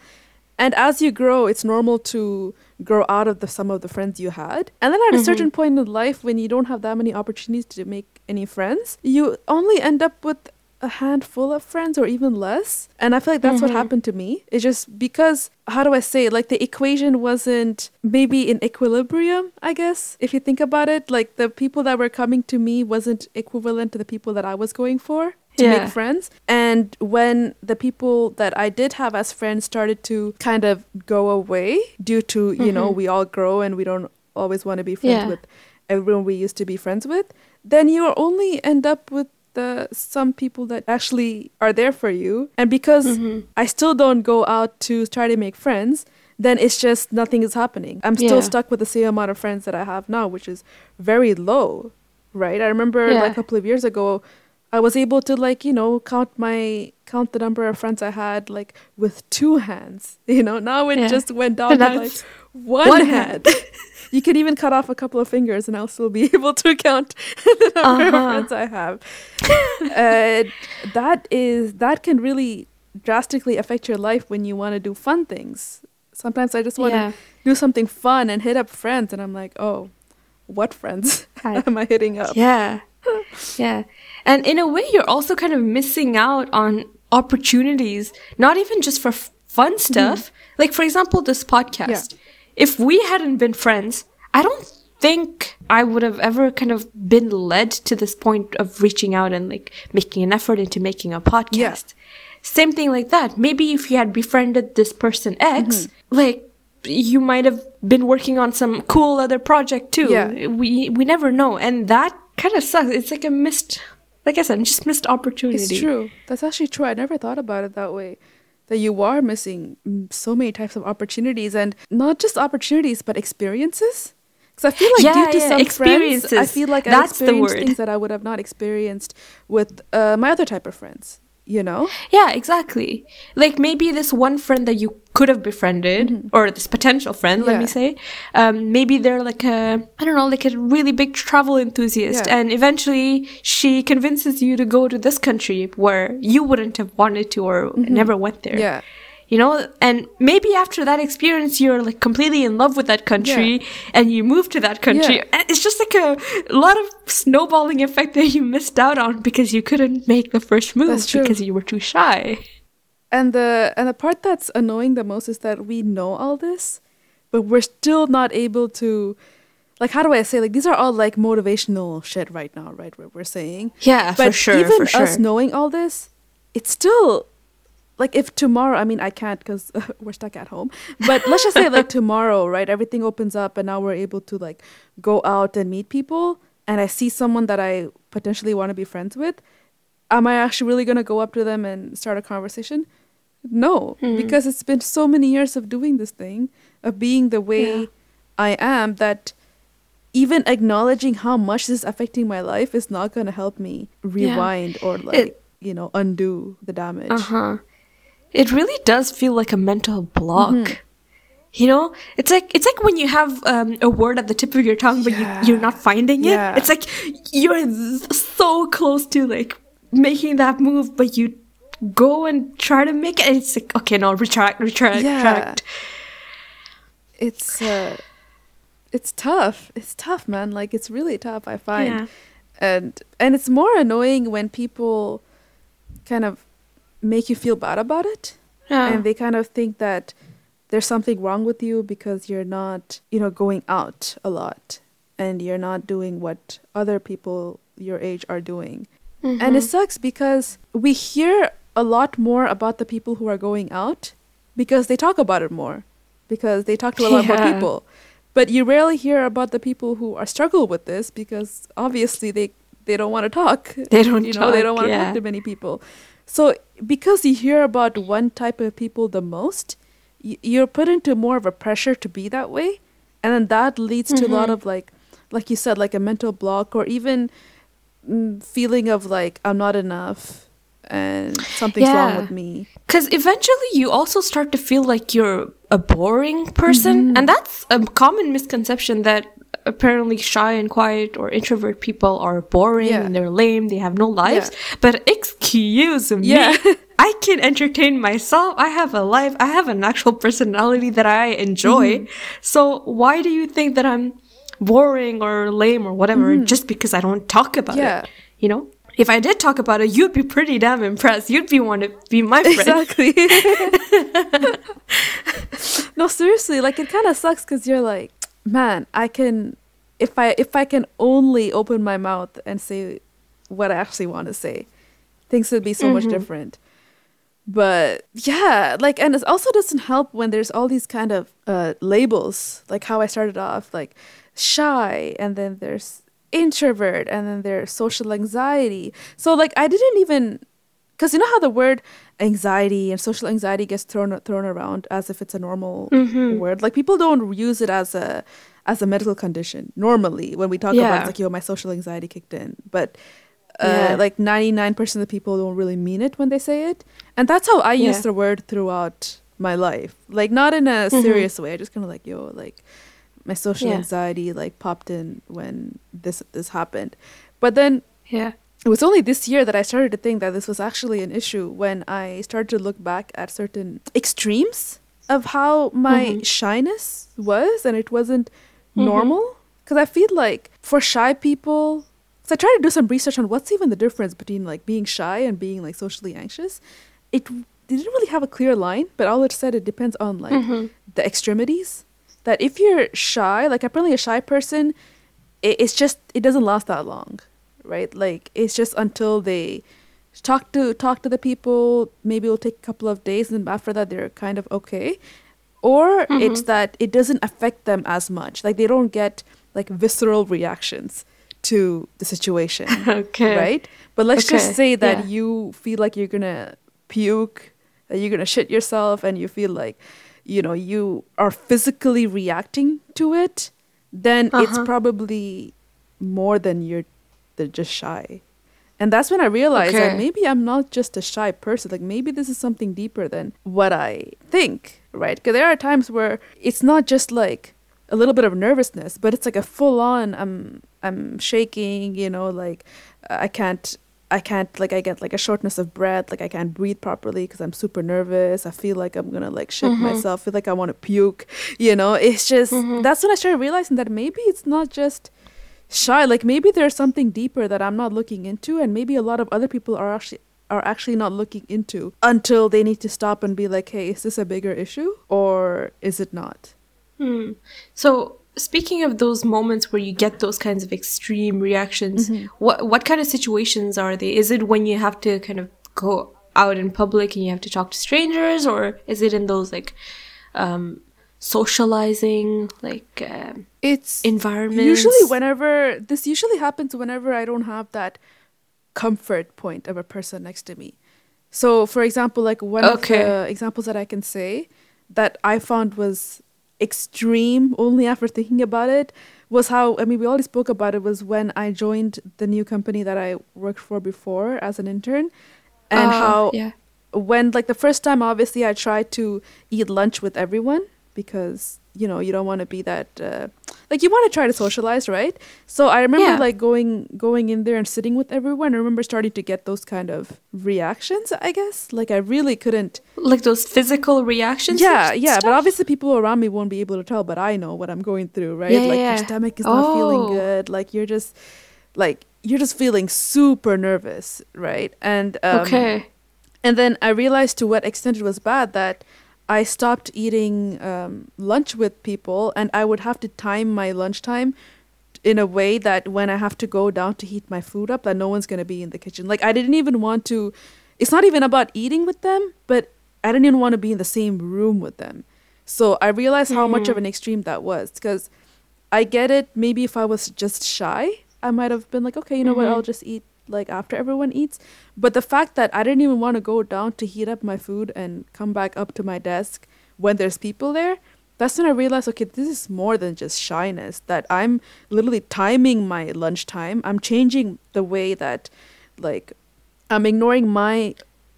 And as you grow, it's normal to grow out of the some of the friends you had. And then at a Mhm. certain point in life when you don't have that many opportunities to make any friends, you only end up with a handful of friends or even less. And I feel like that's what Mhm. happened to me. It's just because how do I say it? Like the equation wasn't maybe in equilibrium, I guess, if you think about it. Like the people that were coming to me wasn't equivalent to the people that I was going for to Yeah. make friends. And when the people that I did have as friends started to kind of go away due to, you know, Mhm. we all grow and we don't always want to be friends Yeah. with everyone we used to be friends with, then you only end up with the some people that actually are there for you. And because Mhm. I still don't go out to try to make friends, then it's just nothing is happening. I'm still Yeah. stuck with the same amount of friends that I have now, which is very low, right? I remember Yeah. like a couple of years ago, I was able to like you know count my count the number of friends I had like with two hands. You know, now it Yeah. just went down to like one, one hand. you can even cut off a couple of fingers, and I'll still be able to count the number of Uh-huh. friends I have. uh, that is that can really drastically affect your life when you want to do fun things. Sometimes I just want to yeah. do something fun and hit up friends, and I'm like, oh, what friends I- am I hitting up? Yeah. Yeah. And in a way, you're also kind of missing out on opportunities, not even just for f- fun stuff. Like, for example, this podcast. If we hadn't been friends, I don't think I would have ever kind of been led to this point of reaching out and like making an effort into making a podcast. Same thing like that. Maybe if you had befriended this person X, mm-hmm. like you might have been working on some cool other project too. Yeah. We we never know, and that kind of sucks. It's like a missed like I said, just missed opportunity. It's true. That's actually true. I never thought about it that way. That you are missing so many types of opportunities, and not just opportunities, but experiences. Because I feel like Yeah, due to yeah, some friends, I feel like I That's the experienced word. things that I would have not experienced with uh, my other type of friends. You know? Yeah, exactly. Like maybe this one friend that you could have befriended, or this potential friend, let me Mm-hmm. Say, um, maybe they're like a, I don't know, like a really big travel enthusiast, Yeah. and eventually she convinces you to go to this country where you wouldn't have wanted to or never went there. Mm-hmm. Yeah. You know, and maybe after that experience, you're like completely in love with that country and you move to that country. Yeah. And it's just like a, lot of snowballing effect that you missed out on because you couldn't make the first move because you were too shy. And the and the part that's annoying the most is that we know all this, but we're still not able to like how do I say like these are all like motivational shit right now, right? What we're saying. Yeah, but for sure. even for sure. us knowing all this, it's still like if tomorrow I mean I can't because we're stuck at home. But let's just say like tomorrow, right? Everything opens up and now we're able to like go out and meet people and I see someone that I potentially want to be friends with. Am I actually really gonna go up to them and start a conversation? No, Hmm. because it's been so many years of doing this thing, of being the way Yeah. I am that even acknowledging how much this is affecting my life is not going to help me rewind or like, you know, undo the damage. Uh huh. It really does feel like a mental block. Mm-hmm. You know, it's like it's like when you have um, a word at the tip of your tongue, but Yeah. you, you're not finding it. Yeah. It's like you're so close to like making that move, but you go and try to make it. And it's like okay, no, retract, retract, Yeah. retract. It's uh it's tough. It's tough, man. Like it's really tough, I find. And and it's more annoying when people kind of make you feel bad about it. Yeah. and they kind of think that there's something wrong with you because you're not, you know, going out a lot and you're not doing what other people your age are doing. And it mm-hmm. sucks because we hear a lot more about the people who are going out because they talk about it more because they talk to a lot more people. But you rarely hear about the people who are struggle with this because obviously they they don't want to talk. They don't you know, they don't want to yeah. talk to many people. So because you hear about one type of people the most, you're put into more of a pressure to be that way, and then that leads to a lot Mhm. of like, like you said, like a mental block or even mm, feeling of like I'm not enough and something's wrong with me. Because eventually you also start to feel like you're a boring person. Mm-hmm. And that's a common misconception that apparently shy and quiet or introvert people are boring Yeah. and they're lame, they have no lives. Yeah. But excuse me. Yeah. I can entertain myself. I have a life. I have an actual personality that I enjoy. Mm-hmm. So why do you think that I'm boring or lame or whatever just because I don't talk about Mm-hmm. Yeah. it? You know? If I did talk about it, you'd be pretty damn impressed. You'd be want to be my friend. Exactly. no, seriously, like it kind of sucks because you're like, man, I can, if I if I can only open my mouth and say what I actually want to say, things would be so much different. But yeah, like, and it also doesn't help when there's all these kind of uh, labels, like how I started off, like shy, and then there's introvert, and then there's social anxiety. So like, I didn't even because you know how the word anxiety and social anxiety gets thrown thrown around as if it's a normal word. Like people don't use it as a as a medical condition normally when we talk about Yeah. it's like yo my social anxiety kicked in. But uh, Yeah. like 99% of the people don't really mean it when they say it. And that's how i use the word throughout my life. Like not in a serious way. I just kind of like yo like my social Yeah. anxiety like popped in when this this happened. But then Yeah. It was only this year that I started to think that this was actually an issue when I started to look back at certain extremes of how my Mm-hmm. shyness was, and it wasn't normal. Because I feel like for shy people, because I tried to do some research on what's even the difference between like being shy and being like socially anxious. It they didn't really have a clear line, but all it said it depends on like Mm-hmm. the extremities. That if you're shy, like apparently a shy person, it, it's just it doesn't last that long, right? Like it's just until they talk to talk to the people. Maybe it'll take a couple of days, and after that they're kind of okay. Or it's that it doesn't affect them as much. Like they don't get like visceral reactions to the situation. Okay. Right? But let's Okay, just say that yeah. you feel like you're going to puke, that you're going to shit yourself, and you feel like, you know, you are physically reacting to it, then it's Uh-huh. probably more than you're they're just shy. And that's when I realized that maybe I'm not just a shy person. Like maybe this is something deeper than what I think, right? Because there are times where it's not just like a little bit of nervousness, but it's like a full on I'm I'm shaking, you know, like I can't I can't like I get like a shortness of breath, like I can't breathe properly because I'm super nervous. I feel like I'm gonna like shit mm-hmm. myself. Feel like I want to puke. You know, it's just mm-hmm. that's when I started realizing that maybe it's not just shy. Like maybe there's something deeper that I'm not looking into, and maybe a lot of other people are actually are actually not looking into until they need to stop and be like, hey, is this a bigger issue or is it not? Hmm. So speaking of those moments where you get those kinds of extreme reactions, what what kind of situations are they? Is it when you have to kind of go out in public and you have to talk to strangers, or is it in those like um, socializing like um It's environment Usually, whenever this usually happens, whenever I don't have that comfort point of a person next to me. So, for example, like one Okay. of the examples that I can say that I found was extreme only after thinking about it was how I mean we already spoke about it was when I joined the new company that I worked for before as an intern and Ah, how yeah. when like the first time obviously i tried to eat lunch with everyone because you know you don't want to be that uh, like you want to try to socialize right so i remember Yeah. like going going in there and sitting with everyone i remember starting to get those kind of reactions i guess like i really couldn't like those physical reactions. yeah yeah but obviously people around me won't be able to tell but i know what i'm going through right Yeah, like yeah, your stomach is not feeling Oh. good like you're just like you're just feeling super nervous right and um, okay. and then I realized to what extent it was bad that I stopped eating um, lunch with people, and I would have to time my lunchtime in a way that when I have to go down to heat my food up, that no one's gonna be in the kitchen. Like I didn't even want to. It's not even about eating with them, but I didn't even want to be in the same room with them. So I realized how much of an extreme that was because I get it. Maybe if I was just shy, I might have been like, okay, you know what, Mhm. I'll just eat like after everyone eats. But the fact that I didn't even want to go down to heat up my food and come back up to my desk when there's people there, that's when I realized, okay, this is more than just shyness. That I'm literally timing my lunchtime. I'm changing the way that, like, I'm ignoring my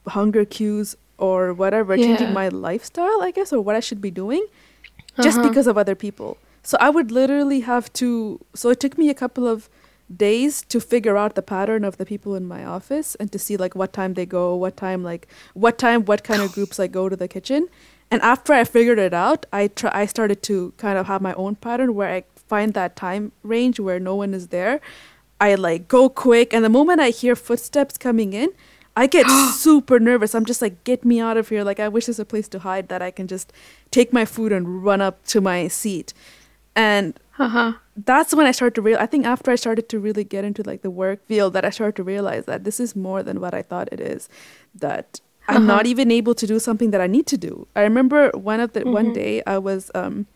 hunger cues or whatever, changing my lifestyle, I guess, or what I should be doing just Uh-huh. because of other people. So I would literally have to. So it took me a couple of days to figure out the pattern of the people in my office and to see like what time they go, what time like what time what kind of groups I go to the kitchen. And after I figured it out, I try I started to kind of have my own pattern where I find that time range where no one is there. I like go quick and the moment I hear footsteps coming in, I get super nervous. I'm just like, get me out of here. Like, I wish there's a place to hide that I can just take my food and run up to my seat. And Uh-huh. That's when I started to real. I think after I started to really get into like the work field, that I started to realize that this is more than what I thought it is. That I'm Uh-huh. not even able to do something that I need to do. I remember one of the one Mhm. day I was um,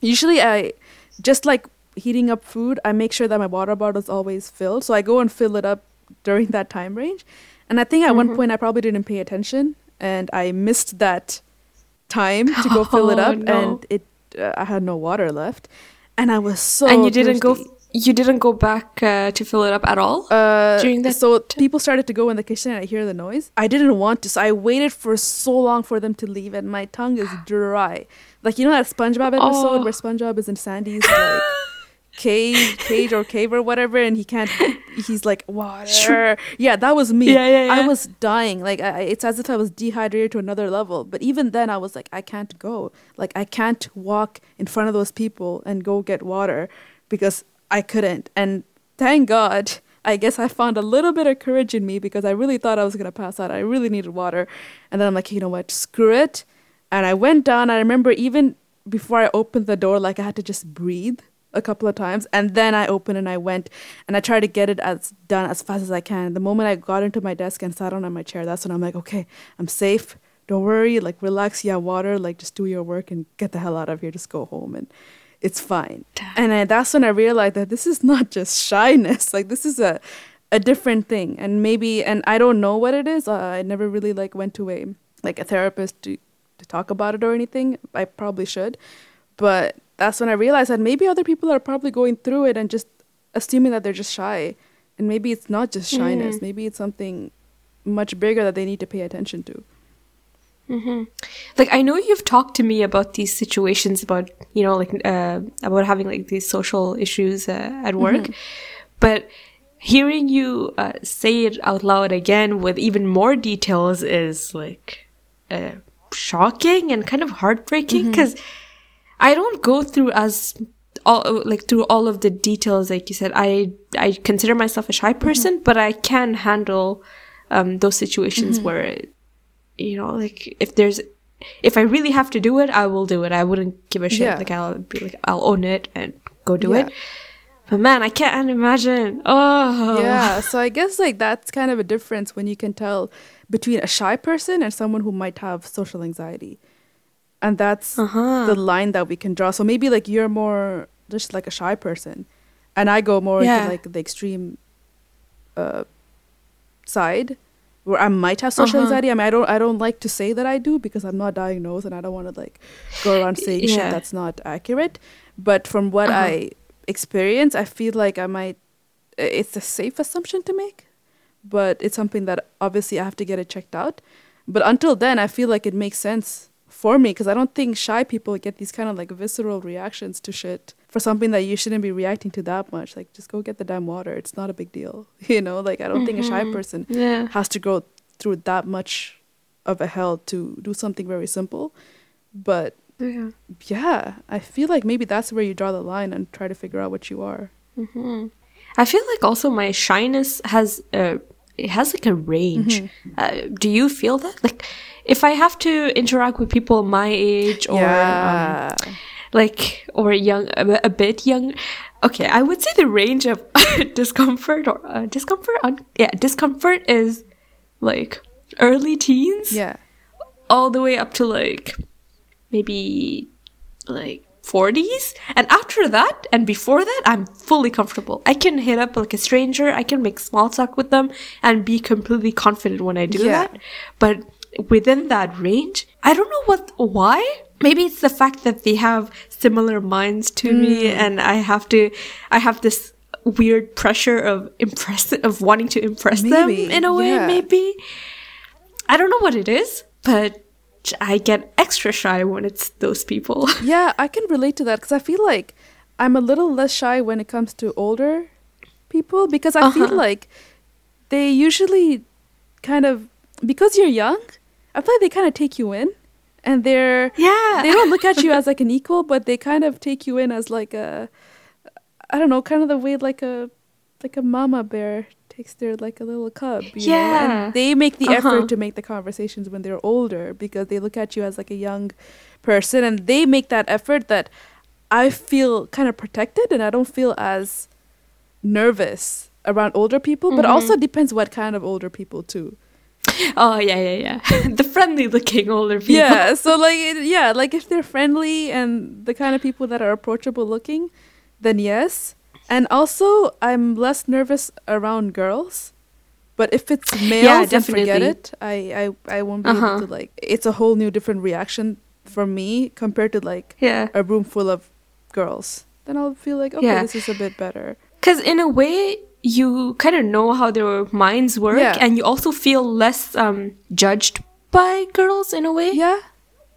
usually I just like heating up food. I make sure that my water bottle is always filled, so I go and fill it up during that time range. And I think at one Mhm. point I probably didn't pay attention, and I missed that time to go fill it Oh, up, no. and it uh, I had no water left, and I was so and you didn't go. You didn't go back uh, to fill it up at all. Uh, during that so people started to go in the kitchen and I hear the noise. I didn't want to, so I waited for so long for them to leave, and my tongue is dry. Like you know that SpongeBob episode Oh. where SpongeBob is in Sandy's like cage, cage or cave or whatever, and he can't. He's like water. Yeah, that was me. Yeah, yeah, yeah. I was dying. Like I, it's as if I was dehydrated to another level. But even then, I was like, I can't go. Like I can't walk in front of those people and go get water because I couldn't. And thank God, I guess I found a little bit of courage in me because I really thought I was gonna pass out. I really needed water, and then I'm like, you know what, screw it. And I went down. I remember even before I opened the door, like I had to just breathe a couple of times, and then I opened and I went and I tried to get it as done as fast as I can. The moment I got into my desk and sat down on my chair, that's when I'm like, okay, I'm safe. Don't worry, like relax. Yeah, water. Like just do your work and get the hell out of here. Just go home. And it's fine. And I, that's when I realized that this is not just shyness. Like this is a a different thing. And maybe and I don't know what it is. Uh, I never really like went to a like a therapist to to talk about it or anything. I probably should. But that's when I realized that maybe other people are probably going through it and just assuming that they're just shy. And maybe it's not just shyness. Mm. Maybe it's something much bigger that they need to pay attention to. hmm Like I know you've talked to me about these situations about you know like uh, about having like these social issues uh, at work, but hearing you uh, say it out loud again with even more details is like uh, shocking and kind of heartbreaking because I don't go through as all like through all of the details like you said. I I consider myself a shy person, but I can handle um, those situations where you know like if there's if I really have to do it, I will do it. I wouldn't give a shit. Yeah. Like I'll be like I'll own it and go do Yeah. it. But man, I can't imagine. Oh Yeah, so I guess like that's kind of a difference when you can tell between a shy person and someone who might have social anxiety. And that's Uh-huh. the line that we can draw. So maybe like you're more just like a shy person and I go more Yeah. into like the extreme uh side where I might have social Uh-huh. anxiety. I mean I don't I don't like to say that I do because I'm not diagnosed and I don't want to like go around saying Yeah. shit that's not accurate. But from what Uh-huh. I experience, I feel like I might it's a safe assumption to make, but it's something that obviously I have to get it checked out. But until then, I feel like it makes sense for me because I don't think shy people get these kind of like visceral reactions to shit for something that you shouldn't be reacting to that much. Like, just go get the damn water. It's not a big deal. You know, like, I don't think a shy Mhm. person Yeah. has to go through that much of a hell to do something very simple. But Yeah. yeah, I feel like maybe that's where you draw the line and try to figure out what you are. hmm I feel like also my shyness has a it has like a range. Uh, do you feel that? Like, if I have to interact with people my age or um, like or young a, a bit young, okay, I would say the range of discomfort or uh, discomfort. On, yeah, discomfort is like early teens yeah. all the way up to like maybe like 40s and after that and before that i'm fully comfortable i can hit up like a stranger i can make small talk with them and be completely confident when i do Yeah. that but within that range i don't know what why maybe it's the fact that they have similar minds to me and i have to i have this weird pressure of impress of wanting to impress Maybe, them in a way yeah. maybe I don't know what it is, but I get extra shy when it's those people. Yeah, I can relate to that because I feel like I'm a little less shy when it comes to older people because I feel Uh-huh. like they usually kind of because you're young, I feel like they kind of take you in and they're yeah. they don't look at you as like an equal, but they kind of take you in as like a I don't know, kind of the way like a like a mama bear takes their like a little cub. Yeah. And they make the Uh-huh. effort to make the conversations when they're older because they look at you as like a young person and they make that effort that I feel kind of protected and I don't feel as nervous around older people, but Mhm. also depends what kind of older people too. Oh yeah, yeah, yeah. the friendly looking older people. Yeah, so like yeah, like if they're friendly and the kind of people that are approachable looking, then yes. And also, I'm less nervous around girls. But if it's males, then forget definitely. it. I, I, I won't be Uh-huh. able to like. It's a whole new different reaction for me compared to like Yeah. a room full of girls. Then I'll feel like okay, Yeah. this is a bit better. Because in a way, you kind of know how their minds work, Yeah. and you also feel less um, judged by girls in a way. Yeah,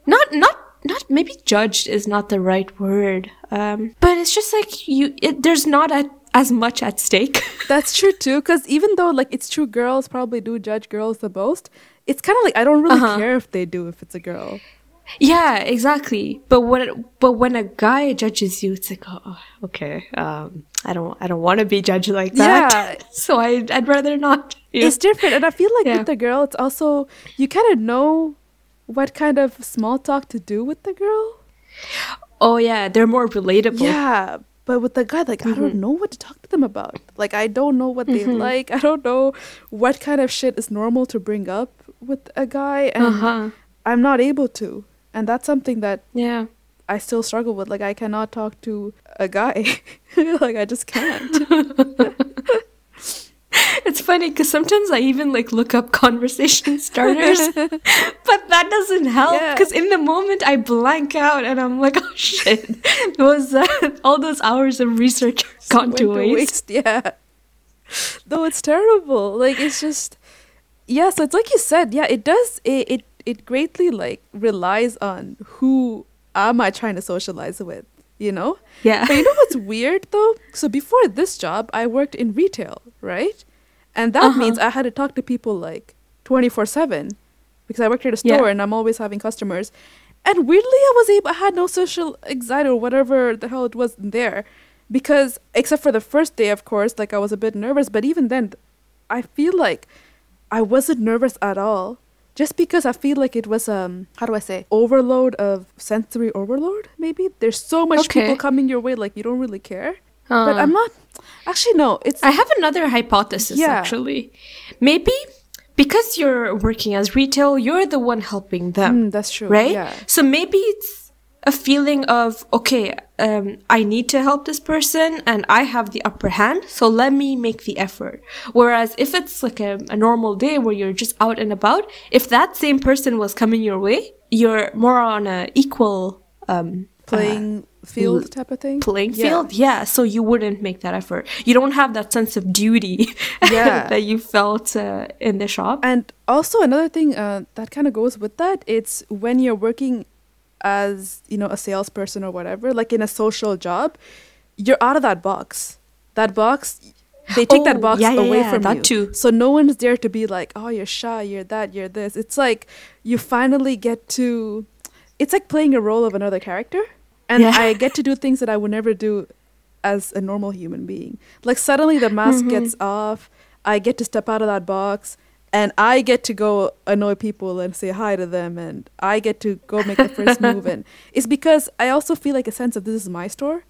Not, not, not. Maybe judged is not the right word. Um, but it's just like you. It, there's not at, as much at stake. that's true too. Because even though like it's true, girls probably do judge girls the most. It's kind of like I don't really Uh-huh. care if they do if it's a girl. Yeah, exactly. But when but when a guy judges you, it's like, oh, okay. Um, I don't I don't want to be judged like that. Yeah. so I I'd rather not. you know? It's different, and I feel like Yeah. with the girl, it's also you kind of know what kind of small talk to do with the girl. oh yeah, they're more relatable. Yeah, but with the guy, like I Mm-hmm. don't know what to talk to them about. Like I don't know what they like. I don't know what kind of shit is normal to bring up with a guy, and Uh huh. I'm not able to. And that's something that Yeah. I still struggle with. Like I cannot talk to a guy. like I just can't. It's funny because sometimes I even like look up conversation starters, but that doesn't help Yeah. because in the moment I blank out and I'm like, oh shit, those uh, all those hours of research gone to Went waste. Yeah. Though it's terrible. Like it's just yeah, so it's like you said, yeah, it does it it, it greatly like relies on who am I trying to socialize with, you know? Yeah. But you know what's weird though? So before this job, I worked in retail, right? And that Uh-huh. means I had to talk to people like 24 7 because I worked at a Yeah. store and I'm always having customers. And weirdly, I was able, I had no social anxiety or whatever the hell it was there because, except for the first day, of course, like I was a bit nervous. But even then, I feel like I wasn't nervous at all just because I feel like it was um how do I say overload of sensory overload maybe there's so much Okay. people coming your way like you don't really care but Uh. I'm not actually no it's I have another hypothesis Yeah. actually. Maybe because you're working as retail, you're the one helping them. Mm, that's true right? yeah So maybe it's a feeling of okay, um, I need to help this person, and I have the upper hand, so let me make the effort. Whereas if it's like a, a normal day where you're just out and about, if that same person was coming your way, you're more on a equal um, playing field type of thing playing Yeah. field. Yeah, so you wouldn't make that effort. You don't have that sense of duty Yeah. that you felt uh, in the shop. And also another thing uh, that kind of goes with that, it's when you're working as you know a salesperson or whatever, like in a social job, you're out of that box. That box, they take Oh, that box yeah, yeah, away yeah, from that you. too. So no one's there to be like, oh, you're shy, you're that, you're this. It's like you finally get to. It's like playing a role of another character, and. I get to do things that I would never do as a normal human being. Like suddenly the mask Mm-hmm. gets off. I get to step out of that box and I get to go annoy people and say hi to them and I get to go make the first move and it's because I also feel like a sense of this is my store.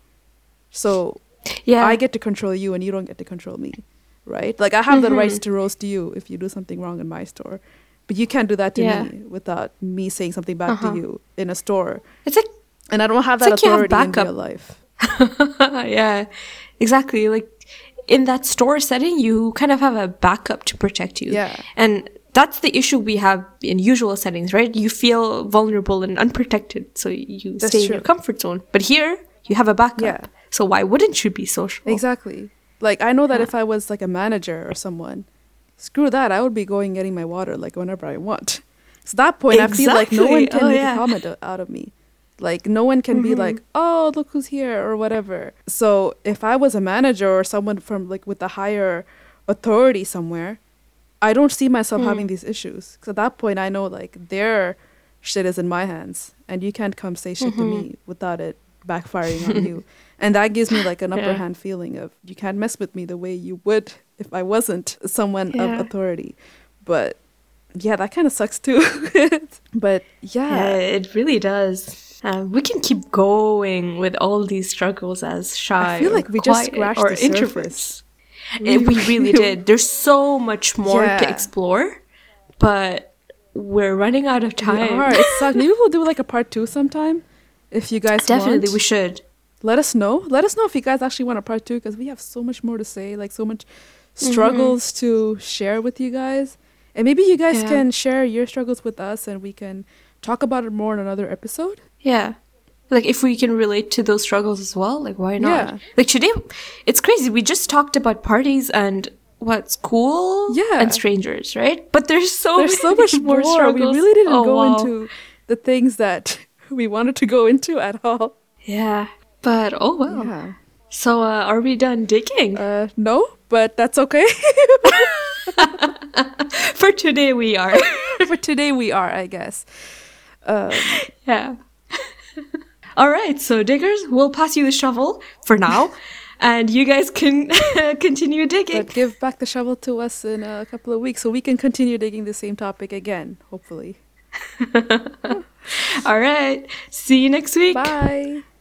So yeah, I get to control you and you don't get to control me. Right? Like I have the rights Mhm. to roast you if you do something wrong in my store. But you can't do that to Yeah. me without me saying something back Uh-huh. to you in a store. it's like And I don't have that like authority in real life. yeah, exactly. Like in that store setting, you kind of have a backup to protect you. Yeah. And that's the issue we have in usual settings, right? You feel vulnerable and unprotected, so you That's stay in your comfort zone. But here, you have a backup. Yeah. So why wouldn't you be social? Exactly. Like I know that Yeah. if I was like a manager or someone, screw that, I would be going getting my water like whenever I want. So that point, I feel like no one oh, can Oh, make yeah. a comment out of me. Like no one can be mm-hmm. like, "Oh, look who's here" or whatever. So if I was a manager or someone from like with a higher authority somewhere, I don't see myself having mm. these issues. Because at that point, I know like their shit is in my hands, and you can't come say shit to me mm-hmm. without it backfiring on you. And that gives me like an upper Yeah. hand feeling of you can't mess with me the way you would if I wasn't someone Yeah. of authority. But yeah, that kind of sucks too. but Yeah, yeah, it really does. Um, we can keep going with all these struggles as shy. I feel like we just scratched or the introverts. surface. We really did. There's so much more to explore, but we're running out of We time. are. It sucks. Maybe we'll do like a part two sometime. If you guys Definitely, want. we should. let us know. Let us know if you guys actually want a part two because we have so much more to say, like so much struggles to share with you guys. And maybe you guys Yeah. can share your struggles with us and we can talk about it more in another episode. Yeah. Like if we can relate to those struggles as well, like why not? Yeah. Like today, it's crazy. We just talked about parties and what school, Yeah. and strangers, right? But there's so There's so much more. We struggles. really didn't Oh, go wow. into the things that we wanted to go into at all. Yeah, but oh well. Yeah. So uh, are we done digging? Uh, no, but that's okay. For today, we are. For today, we are, I guess. Um, yeah. All right, so diggers, we'll pass you the shovel for now, and you guys can continue digging. but give back the shovel to us in a couple of weeks so we can continue digging the same topic again, hopefully. All right, see you next week. Bye.